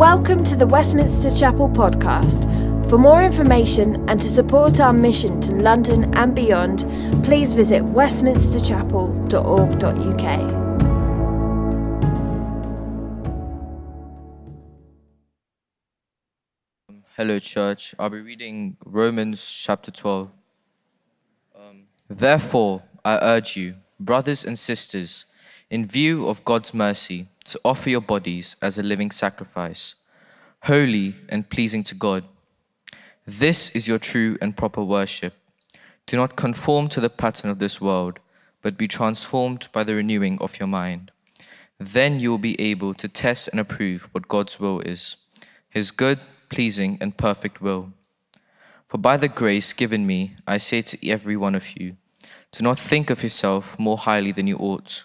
Welcome to the Westminster Chapel podcast. For more information and to support our mission to London and beyond, please visit westminsterchapel.org.uk. Hello, church. I'll be reading Romans chapter 12. Um, Therefore, I urge you, brothers and sisters, in view of God's mercy, to offer your bodies as a living sacrifice, holy and pleasing to God. This is your true and proper worship. Do not conform to the pattern of this world, but be transformed by the renewing of your mind. Then you will be able to test and approve what God's will is, his good, pleasing, and perfect will. For by the grace given me, I say to every one of you, do not think of yourself more highly than you ought,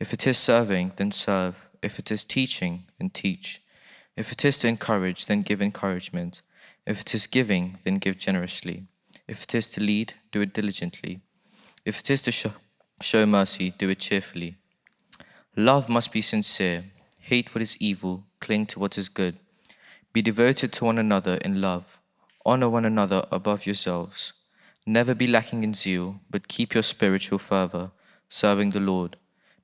If it is serving, then serve. If it is teaching, then teach. If it is to encourage, then give encouragement. If it is giving, then give generously. If it is to lead, do it diligently. If it is to show, show mercy, do it cheerfully. Love must be sincere. Hate what is evil, cling to what is good. Be devoted to one another in love. Honor one another above yourselves. Never be lacking in zeal, but keep your spiritual fervor, serving the Lord.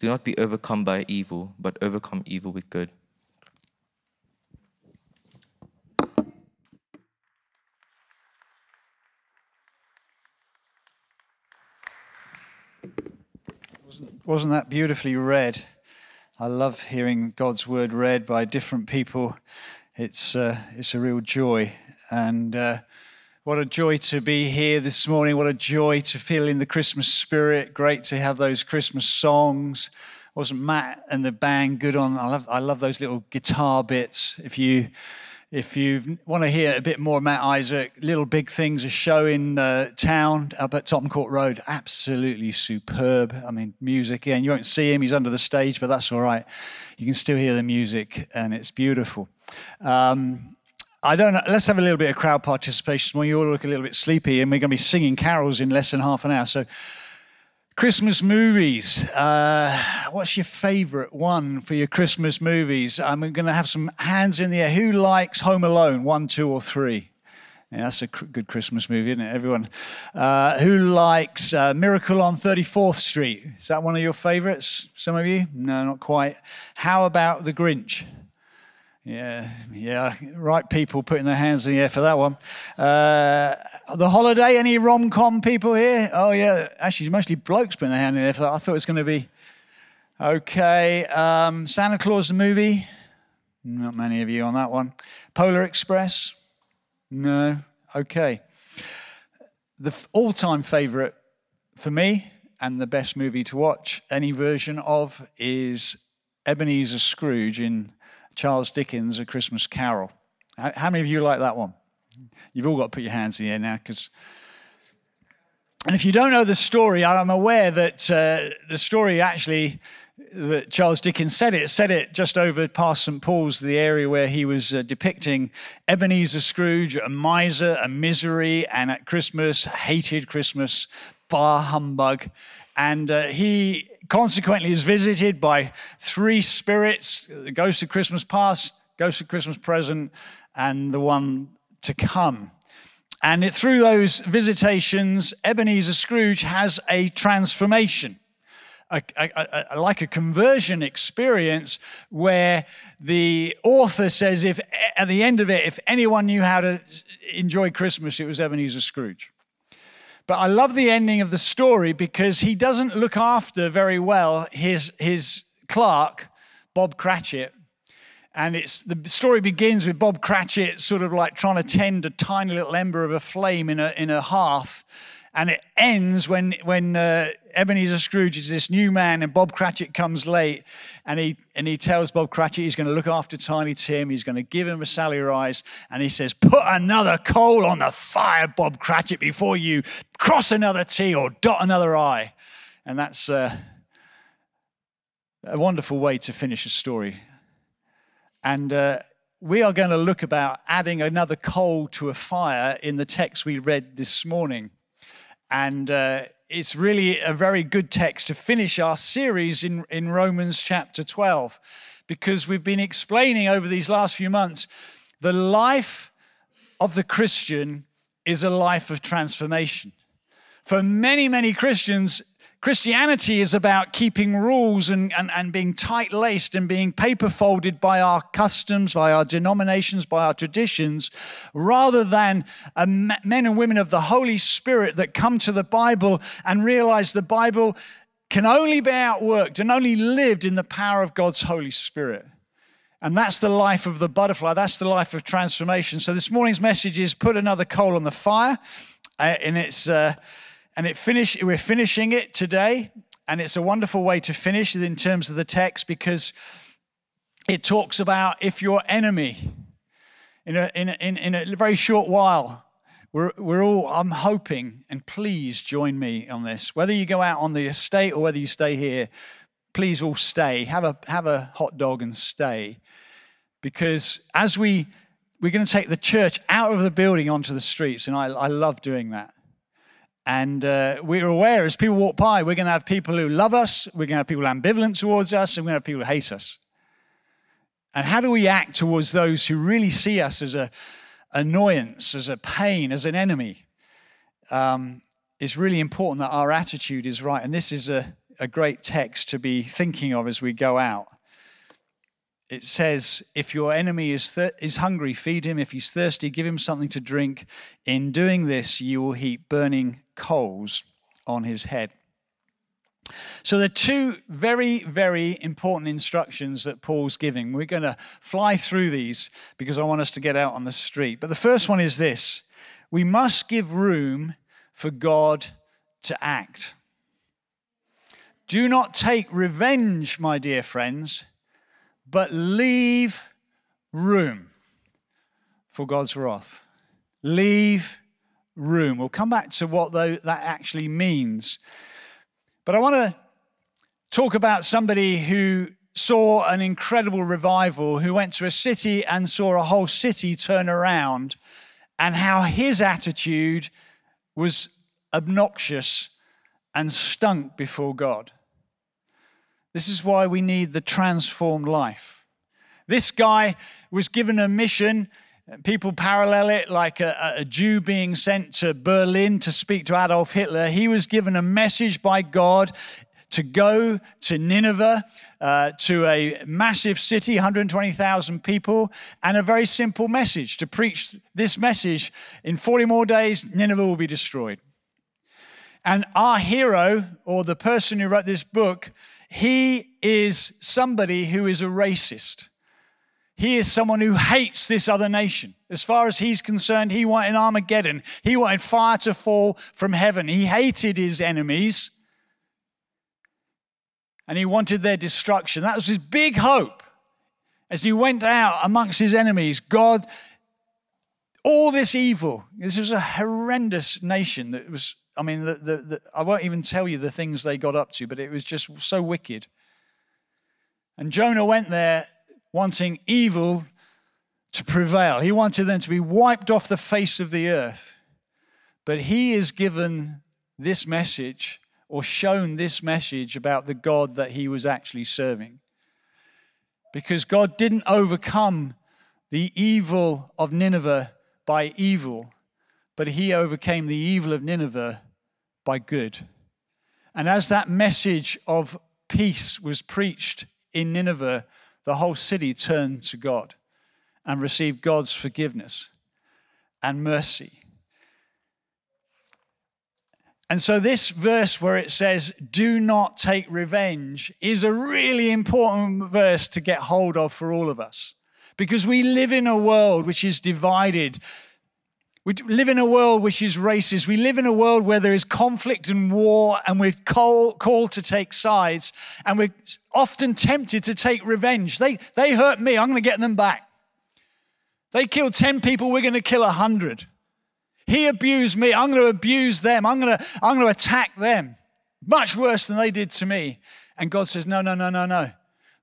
Do not be overcome by evil, but overcome evil with good. Wasn't that beautifully read? I love hearing God's word read by different people. It's, uh, it's a real joy. And uh, what a joy to be here this morning. What a joy to feel in the Christmas spirit. Great to have those Christmas songs. Wasn't Matt and the band good on? I love, I love those little guitar bits. If you if you want to hear a bit more Matt Isaac, Little Big Things, a show in uh, town up at Tottenham Court Road, absolutely superb. I mean, music, again, you won't see him, he's under the stage, but that's all right. You can still hear the music, and it's beautiful. Um, I don't know. Let's have a little bit of crowd participation. You all look a little bit sleepy, and we're going to be singing carols in less than half an hour. So, Christmas movies. Uh, what's your favorite one for your Christmas movies? I'm going to have some hands in the air. Who likes Home Alone? One, two, or three? Yeah, that's a cr- good Christmas movie, isn't it? Everyone. Uh, who likes uh, Miracle on 34th Street? Is that one of your favorites? Some of you? No, not quite. How about The Grinch? Yeah, yeah, right people putting their hands in the air for that one. Uh, the holiday, any rom com people here? Oh, yeah, actually, mostly blokes putting their hand in the air for that. I thought it was going to be okay. Um, Santa Claus the movie? Not many of you on that one. Polar Express? No, okay. The all time favorite for me and the best movie to watch, any version of, is Ebenezer Scrooge in Charles Dickens' A Christmas Carol. How many of you like that one? You've all got to put your hands in the air now because. And if you don't know the story, I'm aware that uh, the story actually that Charles Dickens said it. Said it just over past St Paul's, the area where he was uh, depicting Ebenezer Scrooge, a miser, a misery, and at Christmas hated Christmas, bar humbug, and uh, he consequently is visited by three spirits: the ghost of Christmas past, ghost of Christmas present, and the one to come. And it, through those visitations, Ebenezer Scrooge has a transformation. A, a, a, like a conversion experience where the author says if at the end of it if anyone knew how to enjoy christmas it was ebenezer scrooge but i love the ending of the story because he doesn't look after very well his, his clerk bob cratchit. And it's the story begins with Bob Cratchit sort of like trying to tend a tiny little ember of a flame in a in a hearth, and it ends when when uh, Ebenezer Scrooge is this new man, and Bob Cratchit comes late, and he and he tells Bob Cratchit he's going to look after Tiny Tim, he's going to give him a salary rise, and he says, "Put another coal on the fire, Bob Cratchit, before you cross another T or dot another I," and that's. Uh, a wonderful way to finish a story. And uh, we are going to look about adding another coal to a fire in the text we read this morning. And uh, it's really a very good text to finish our series in, in Romans chapter 12, because we've been explaining over these last few months the life of the Christian is a life of transformation. For many, many Christians, Christianity is about keeping rules and, and, and being tight laced and being paper folded by our customs, by our denominations, by our traditions, rather than men and women of the Holy Spirit that come to the Bible and realize the Bible can only be outworked and only lived in the power of God's Holy Spirit. And that's the life of the butterfly. That's the life of transformation. So this morning's message is put another coal on the fire. Uh, and it's. Uh, and it finish, we're finishing it today, and it's a wonderful way to finish it in terms of the text because it talks about if your enemy, in a, in a, in, a very short while, we're, we're all, I'm hoping, and please join me on this. Whether you go out on the estate or whether you stay here, please all stay. Have a, have a hot dog and stay. Because as we, we're going to take the church out of the building onto the streets, and I, I love doing that. And uh, we're aware as people walk by, we're going to have people who love us, we're going to have people ambivalent towards us, and we're going to have people who hate us. And how do we act towards those who really see us as an annoyance, as a pain, as an enemy? Um, it's really important that our attitude is right. And this is a, a great text to be thinking of as we go out. It says, If your enemy is, thir- is hungry, feed him. If he's thirsty, give him something to drink. In doing this, you will heap burning coals on his head. So, there are two very, very important instructions that Paul's giving. We're going to fly through these because I want us to get out on the street. But the first one is this we must give room for God to act. Do not take revenge, my dear friends, but leave room for God's wrath. Leave room. We'll come back to what though that actually means. But I want to talk about somebody who saw an incredible revival, who went to a city and saw a whole city turn around, and how his attitude was obnoxious and stunk before God. This is why we need the transformed life. This guy was given a mission People parallel it like a, a, Jew being sent to Berlin to speak to Adolf Hitler. He was given a message by God to go to Nineveh, uh, to a massive city, 120,000 people, and a very simple message to preach this message. In 40 more days, Nineveh will be destroyed. And our hero, or the person who wrote this book, he is somebody who is a racist. He is someone who hates this other nation. As far as he's concerned, he wanted Armageddon. He wanted fire to fall from heaven. He hated his enemies and he wanted their destruction. That was his big hope. As he went out amongst his enemies, God, all this evil, this was a horrendous nation that was, I mean, the, the, the, I won't even tell you the things they got up to, but it was just so wicked. And Jonah went there wanting evil to prevail. He wanted them to be wiped off the face of the earth. But he is given this message or shown this message about the God that he was actually serving. Because God didn't overcome the evil of Nineveh by evil, but he overcame the evil of Nineveh by good. And as that message of peace was preached in Nineveh, the whole city turned to God and received God's forgiveness and mercy. And so, this verse where it says, do not take revenge, is a really important verse to get hold of for all of us. Because we live in a world which is divided. We live in a world which is racist. We live in a world where there is conflict and war, and we're called, to take sides, and we're often tempted to take revenge. They, they hurt me, I'm going to get them back. They killed 10 people, we're going to kill 100. He abused me. I'm going to abuse them. I'm going to, I'm going to attack them. Much worse than they did to me. And God says, No, no, no, no, no.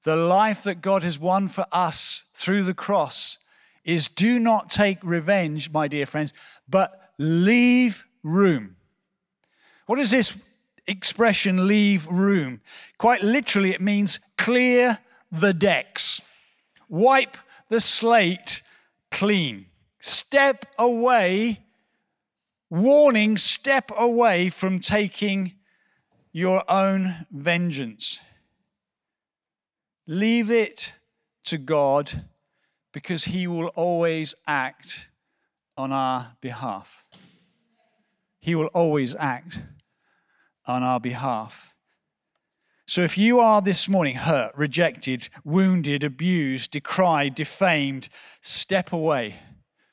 The life that God has won for us through the cross is do not take revenge, my dear friends, but leave room. What is this expression, leave room? Quite literally, it means clear the decks, wipe the slate clean, step away warning step away from taking your own vengeance. Leave it to God because He will always act on our behalf. He will always act on our behalf. So if you are this morning hurt, rejected, wounded, abused, decried, defamed, step away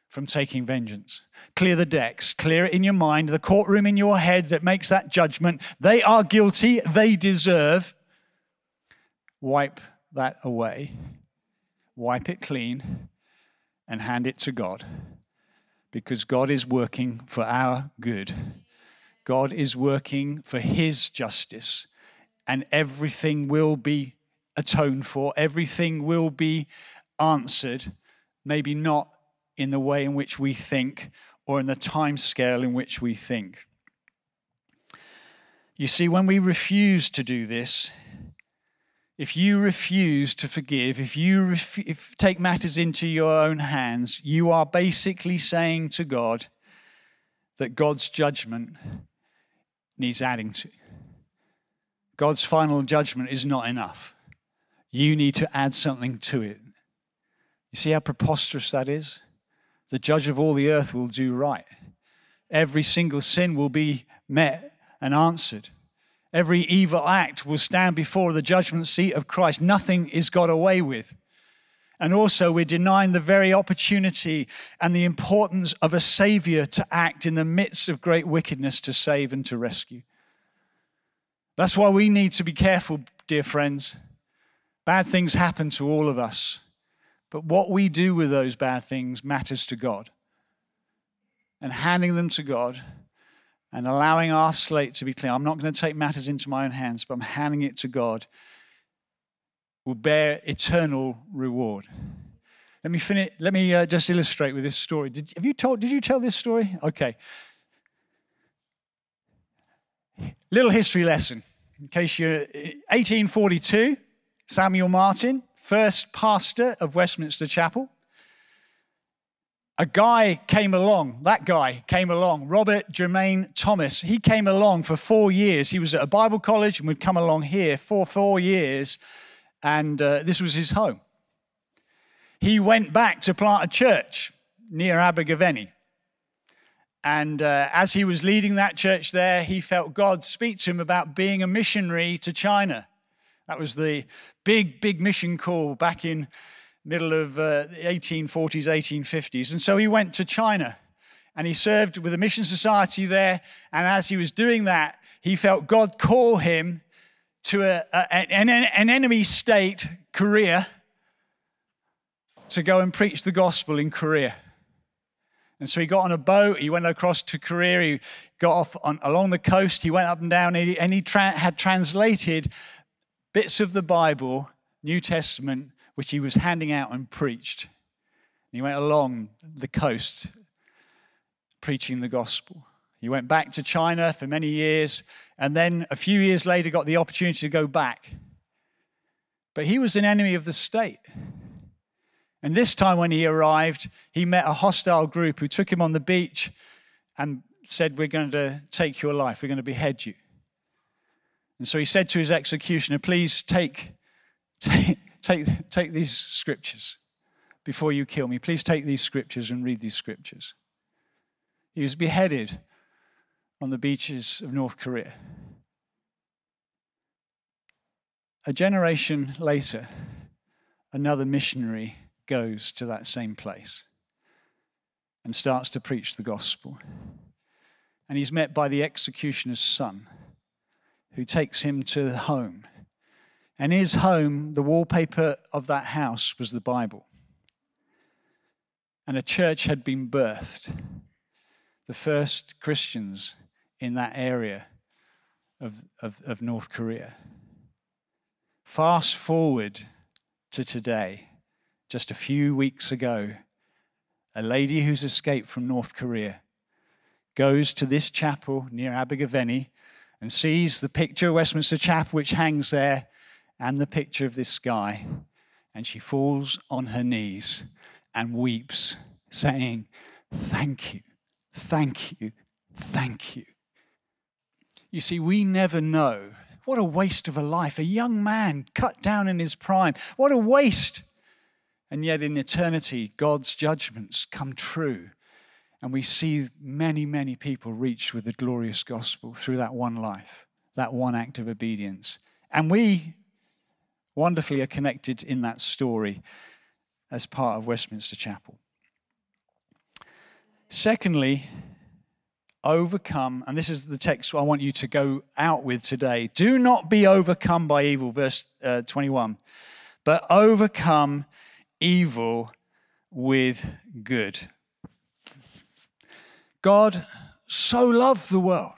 from taking vengeance. Clear the decks, clear it in your mind, the courtroom in your head that makes that judgment. They are guilty, they deserve. Wipe that away, wipe it clean, and hand it to God because God is working for our good. God is working for His justice, and everything will be atoned for, everything will be answered. Maybe not in the way in which we think or in the time scale in which we think. You see, when we refuse to do this, if you refuse to forgive, if you ref- if take matters into your own hands, you are basically saying to God that God's judgment needs adding to. God's final judgment is not enough. You need to add something to it. You see how preposterous that is? the judge of all the earth will do right. Every single sin will be met and answered. Every evil act will stand before the judgment seat of Christ. Nothing is got away with. And also, we're denying the very opportunity and the importance of a Savior to act in the midst of great wickedness to save and to rescue. That's why we need to be careful, dear friends. Bad things happen to all of us. But what we do with those bad things matters to God. And handing them to God and allowing our slate to be clear. I'm not going to take matters into my own hands, but I'm handing it to God will bear eternal reward. Let me finish. Let me uh, just illustrate with this story. Did, have you told? Did you tell this story? Okay. Little history lesson. In case you're 1842, Samuel Martin first pastor of Westminster Chapel, a guy came along, that guy came along, Robert Jermain Thomas. He came along for four years. He was at a Bible college and would come along here for four years, and uh, this was his home. He went back to plant a church near Abergavenny. And uh, as he was leading that church there, he felt God speak to him about being a missionary to China. That was the big, big mission call back in middle of uh, the 1840s, 1850s. And so he went to China and he served with a mission society there. And as he was doing that, he felt God call him to a, a, an, an enemy state, Korea, to go and preach the gospel in Korea. And so he got on a boat, he went across to Korea, he got off on, along the coast, he went up and down, and he, and he tra- had translated bits of the Bible New Testament, which he was handing out and preached. He went along the coast preaching the gospel. He went back to China for many years, and then a few years later got the opportunity to go back. But he was an enemy of the state. And this time, when he arrived, he met a hostile group who took him on the beach and said, We're going to take your life, we're going to behead you. And so he said to his executioner, Please take, take, take, take these scriptures before you kill me. Please take these scriptures and read these scriptures. He was beheaded on the beaches of North Korea. A generation later, another missionary goes to that same place and starts to preach the gospel. And he's met by the executioner's son, who takes him to home. And his home, the wallpaper of that house was the Bible. And a church had been birthed. The first Christians in that area of, of, of North Korea. Fast forward to today, just a few weeks ago, a lady who's escaped from North Korea goes to this chapel near Abergavenny and sees the picture of Westminster Chapel which hangs there and the picture of this guy. And she falls on her knees and weeps, saying, Thank you, thank you, thank you. You see, we never know. What a waste of a life. A young man cut down in his prime. What a waste. And yet, in eternity, God's judgments come true. And we see many, many people reached with the glorious gospel through that one life, that one act of obedience. And we wonderfully are connected in that story as part of Westminster Chapel. Secondly, overcome, and this is the text I want you to go out with today. Do not be overcome by evil, verse uh, 21, but overcome evil with good. God so loved the world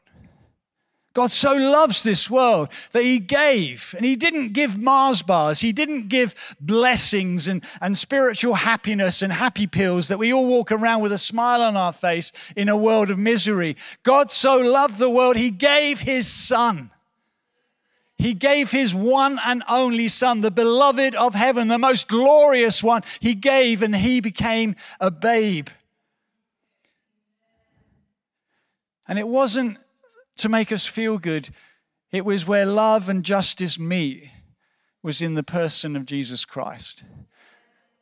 God so loves this world that He gave, and He didn't give Mars bars, He didn't give blessings and, and spiritual happiness and happy pills that we all walk around with a smile on our face in a world of misery. God so loved the world, He gave His Son. He gave His one and only Son, the beloved of heaven, the most glorious one. He gave, and He became a babe. And it wasn't to make us feel good. It was where love and justice meet, was in the person of Jesus Christ.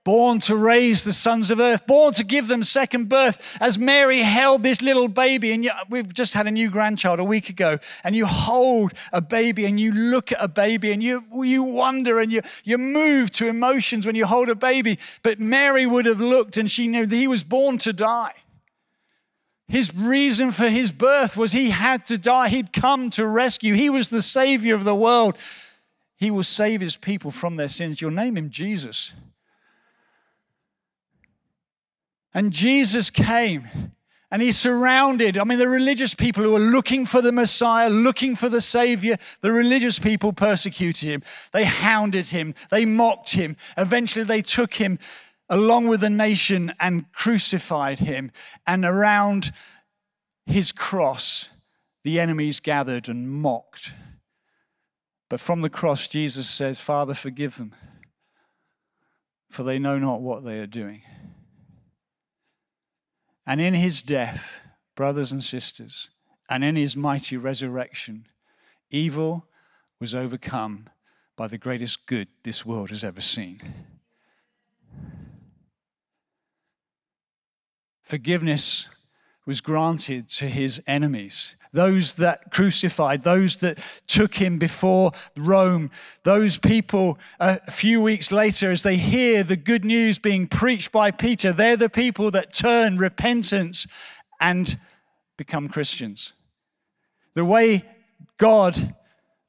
Born to raise the sons of earth, born to give them second birth. As Mary held this little baby, and we've just had a new grandchild a week ago, and you hold a baby and you look at a baby and you, you wonder and you, you move to emotions when you hold a baby. But Mary would have looked and she knew that he was born to die. His reason for his birth was he had to die. He'd come to rescue. He was the Savior of the world. He will save his people from their sins. You'll name him Jesus. And Jesus came and he surrounded, I mean, the religious people who were looking for the Messiah, looking for the Savior, the religious people persecuted him. They hounded him, they mocked him. Eventually, they took him along with the nation and crucified him. And around his cross, the enemies gathered and mocked. But from the cross, Jesus says, Father, forgive them, for they know not what they are doing. And in his death, brothers and sisters, and in his mighty resurrection, evil was overcome by the greatest good this world has ever seen. Forgiveness was granted to his enemies, those that crucified, those that took him before Rome, those people a few weeks later, as they hear the good news being preached by Peter, they're the people that turn repentance and become Christians. The way God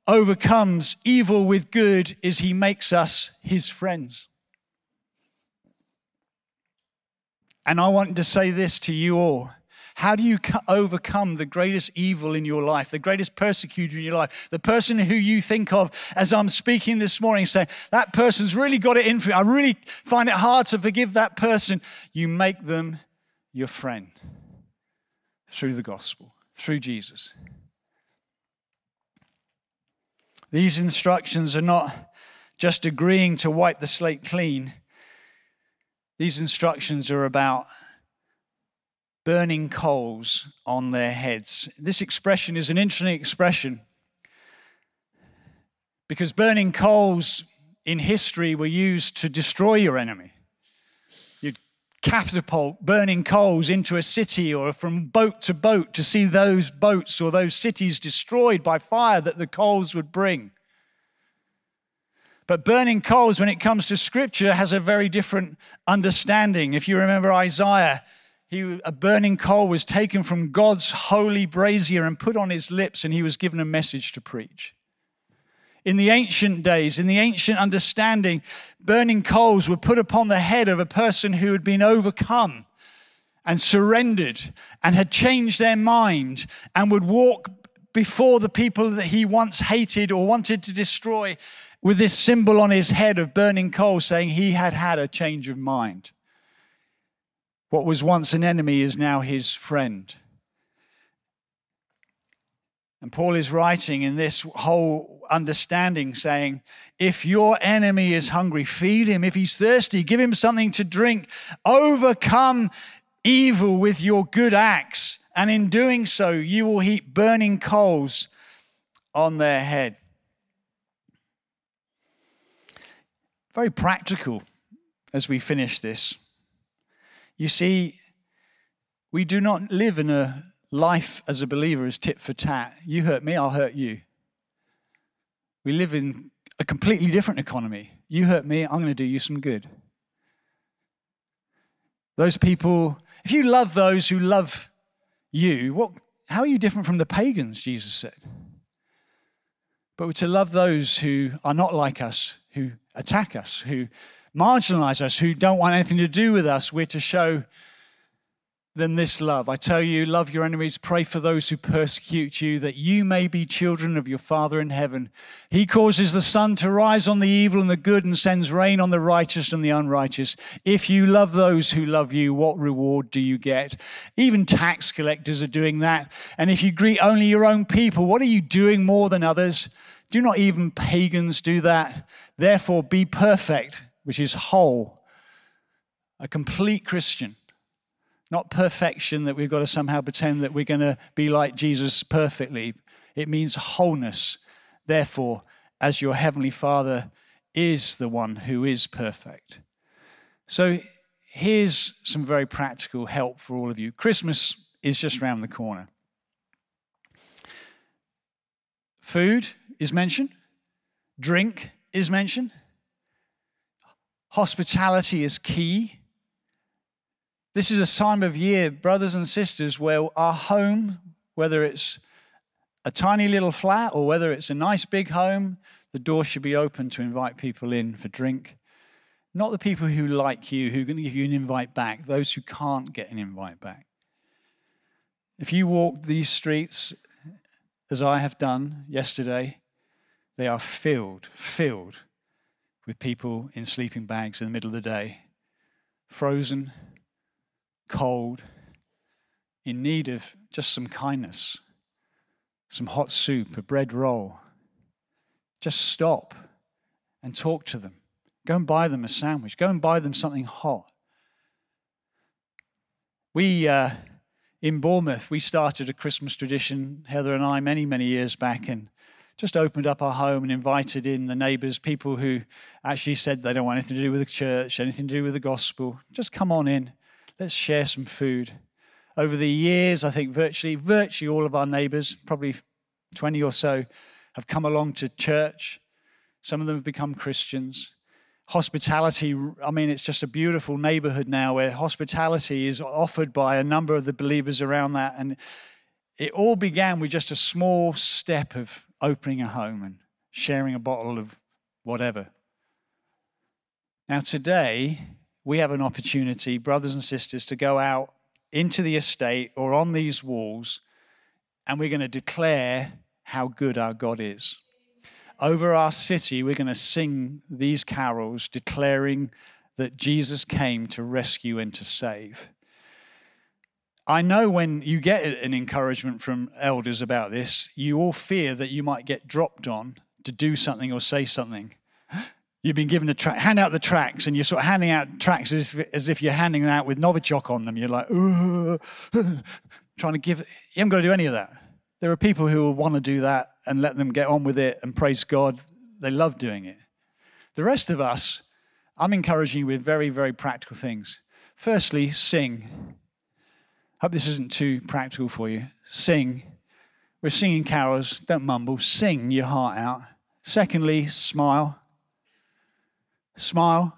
overcomes evil with good is he makes us his friends. And I want to say this to you all How do you overcome the greatest evil in your life, the greatest persecutor in your life, the person who you think of as I'm speaking this morning, saying, That person's really got it in for me. I really find it hard to forgive that person. You make them your friend through the gospel, through Jesus. These instructions are not just agreeing to wipe the slate clean. These instructions are about burning coals on their heads. This expression is an interesting expression because burning coals in history were used to destroy your enemy. You'd catapult burning coals into a city or from boat to boat to see those boats or those cities destroyed by fire that the coals would bring. But burning coals, when it comes to scripture, has a very different understanding. If you remember Isaiah, he, a burning coal was taken from God's holy brazier and put on his lips, and he was given a message to preach. In the ancient days, in the ancient understanding, burning coals were put upon the head of a person who had been overcome and surrendered and had changed their mind and would walk before the people that he once hated or wanted to destroy with this symbol on his head of burning coal saying he had had a change of mind. What was once an enemy is now his friend. And Paul is writing in this whole understanding saying, if your enemy is hungry, feed him. If he's thirsty, give him something to drink. Overcome evil with your good acts. And in doing so, you will heap burning coals on their head. Very practical as we finish this. You see, we do not live in a life as a believer as tit for tat. You hurt me, I'll hurt you. We live in a completely different economy. You hurt me, I'm going to do you some good. Those people, if you love those who love you, what, how are you different from the pagans, Jesus said? But to love those who are not like us, who attack us, who marginalize us, who don't want anything to do with us, we're to show them this love. I tell you, love your enemies, pray for those who persecute you, that you may be children of your Father in heaven. He causes the sun to rise on the evil and the good and sends rain on the righteous and the unrighteous. If you love those who love you, what reward do you get? Even tax collectors are doing that. And if you greet only your own people, what are you doing more than others? Do not even pagans do that? Therefore, be perfect, which is whole, a complete Christian. Not perfection that we've got to somehow pretend that we're going to be like Jesus perfectly. It means wholeness. Therefore, as your heavenly Father is the one who is perfect. So, here's some very practical help for all of you. Christmas is just around the corner. Food is mentioned, drink is mentioned, hospitality is key. This is a time of year, brothers and sisters, where our home, whether it's a tiny little flat or whether it's a nice big home, the door should be open to invite people in for drink. Not the people who like you, who are going to give you an invite back, those who can't get an invite back. If you walk these streets, as I have done yesterday, they are filled, filled with people in sleeping bags in the middle of the day, frozen, cold, in need of just some kindness, some hot soup, a bread roll. Just stop and talk to them. Go and buy them a sandwich. Go and buy them something hot. We, uh, in Bournemouth, we started a Christmas tradition, Heather and I, many, many years back, and just opened up our home and invited in the neighbors, people who actually said they don't want anything to do with the church, anything to do with the gospel. Just come on in. Let's share some food. Over the years, I think virtually, virtually all of our neighbors, probably 20 or so, have come along to church. Some of them have become Christians. Hospitality, I mean, it's just a beautiful neighborhood now where hospitality is offered by a number of the believers around that. And it all began with just a small step of opening a home and sharing a bottle of whatever. Now, today, we have an opportunity, brothers and sisters, to go out into the estate or on these walls, and we're going to declare how good our God is. Over our city, we're going to sing these carols declaring that Jesus came to rescue and to save. I know when you get an encouragement from elders about this, you all fear that you might get dropped on to do something or say something. You've been given a track, hand out the tracks, and you're sort of handing out tracks as if, as if you're handing them out with Novichok on them. You're like, trying to give. You haven't got to do any of that. There are people who will want to do that and let them get on with it and praise God. They love doing it. The rest of us, I'm encouraging you with very, very practical things. Firstly, sing. Hope this isn't too practical for you. Sing. We're singing carols. Don't mumble. Sing your heart out. Secondly, smile. Smile,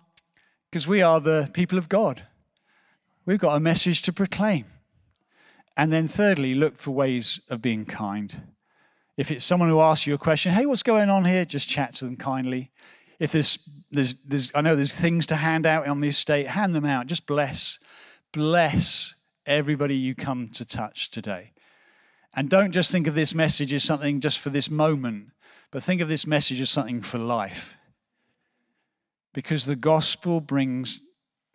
because we are the people of God. We've got a message to proclaim. And then, thirdly, look for ways of being kind. If it's someone who asks you a question, hey, what's going on here? Just chat to them kindly. If there's, there's, there's, I know there's things to hand out on the estate, hand them out. Just bless, bless everybody you come to touch today. And don't just think of this message as something just for this moment, but think of this message as something for life. Because the gospel brings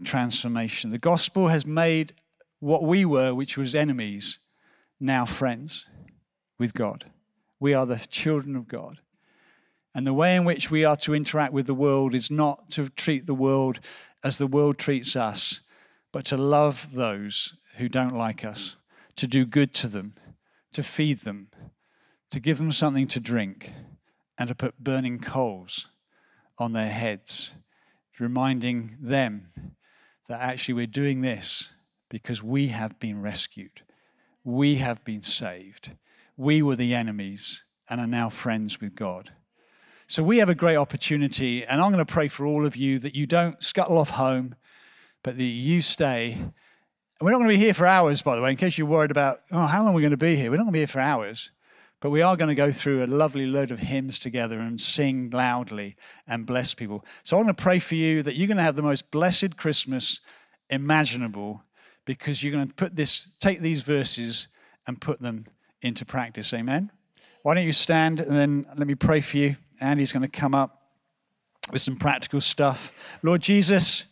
transformation. The gospel has made what we were, which was enemies, now friends with God. We are the children of God. And the way in which we are to interact with the world is not to treat the world as the world treats us, but to love those who don't like us, to do good to them, to feed them, to give them something to drink, and to put burning coals on their heads, reminding them that actually we're doing this because we have been rescued. We have been saved. We were the enemies and are now friends with God. So we have a great opportunity, and I'm going to pray for all of you that you don't scuttle off home, but that you stay. We're not going to be here for hours, by the way, in case you're worried about, oh, how long are we going to be here? We're not going to be here for hours, but we are going to go through a lovely load of hymns together and sing loudly and bless people. So I'm going to pray for you that you're going to have the most blessed Christmas imaginable because you're going to put this, take these verses and put them into practice. Amen. Why don't you stand and then let me pray for you? Andy's going to come up with some practical stuff. Lord Jesus,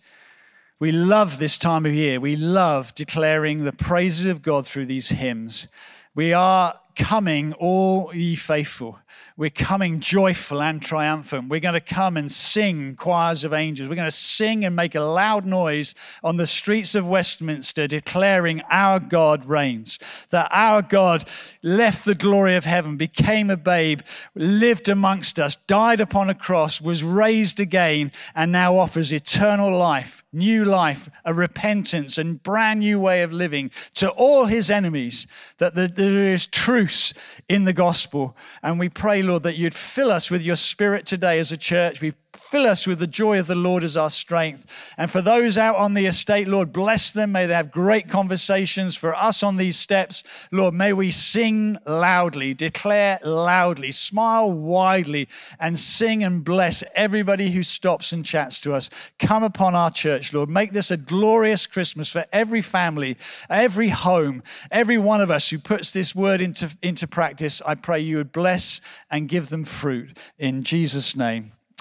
we love this time of year. We love declaring the praises of God through these hymns. We are coming, all ye faithful. We're coming joyful and triumphant. We're going to come and sing choirs of angels. We're going to sing and make a loud noise on the streets of Westminster, declaring our God reigns, that our God left the glory of heaven, became a babe, lived amongst us, died upon a cross, was raised again, and now offers eternal life, new life, a repentance, and brand new way of living to all his enemies, that there is truth in the gospel. And we pray, Lord, that you'd fill us with your spirit today as a church. We fill us with the joy of the Lord as our strength. And for those out on the estate, Lord, bless them. May they have great conversations. For us on these steps, Lord, may we sing loudly, declare loudly, smile widely, and sing and bless everybody who stops and chats to us. Come upon our church, Lord. Make this a glorious Christmas for every family, every home, every one of us who puts this word into, into practice. I pray you would bless and give them fruit. In Jesus' name.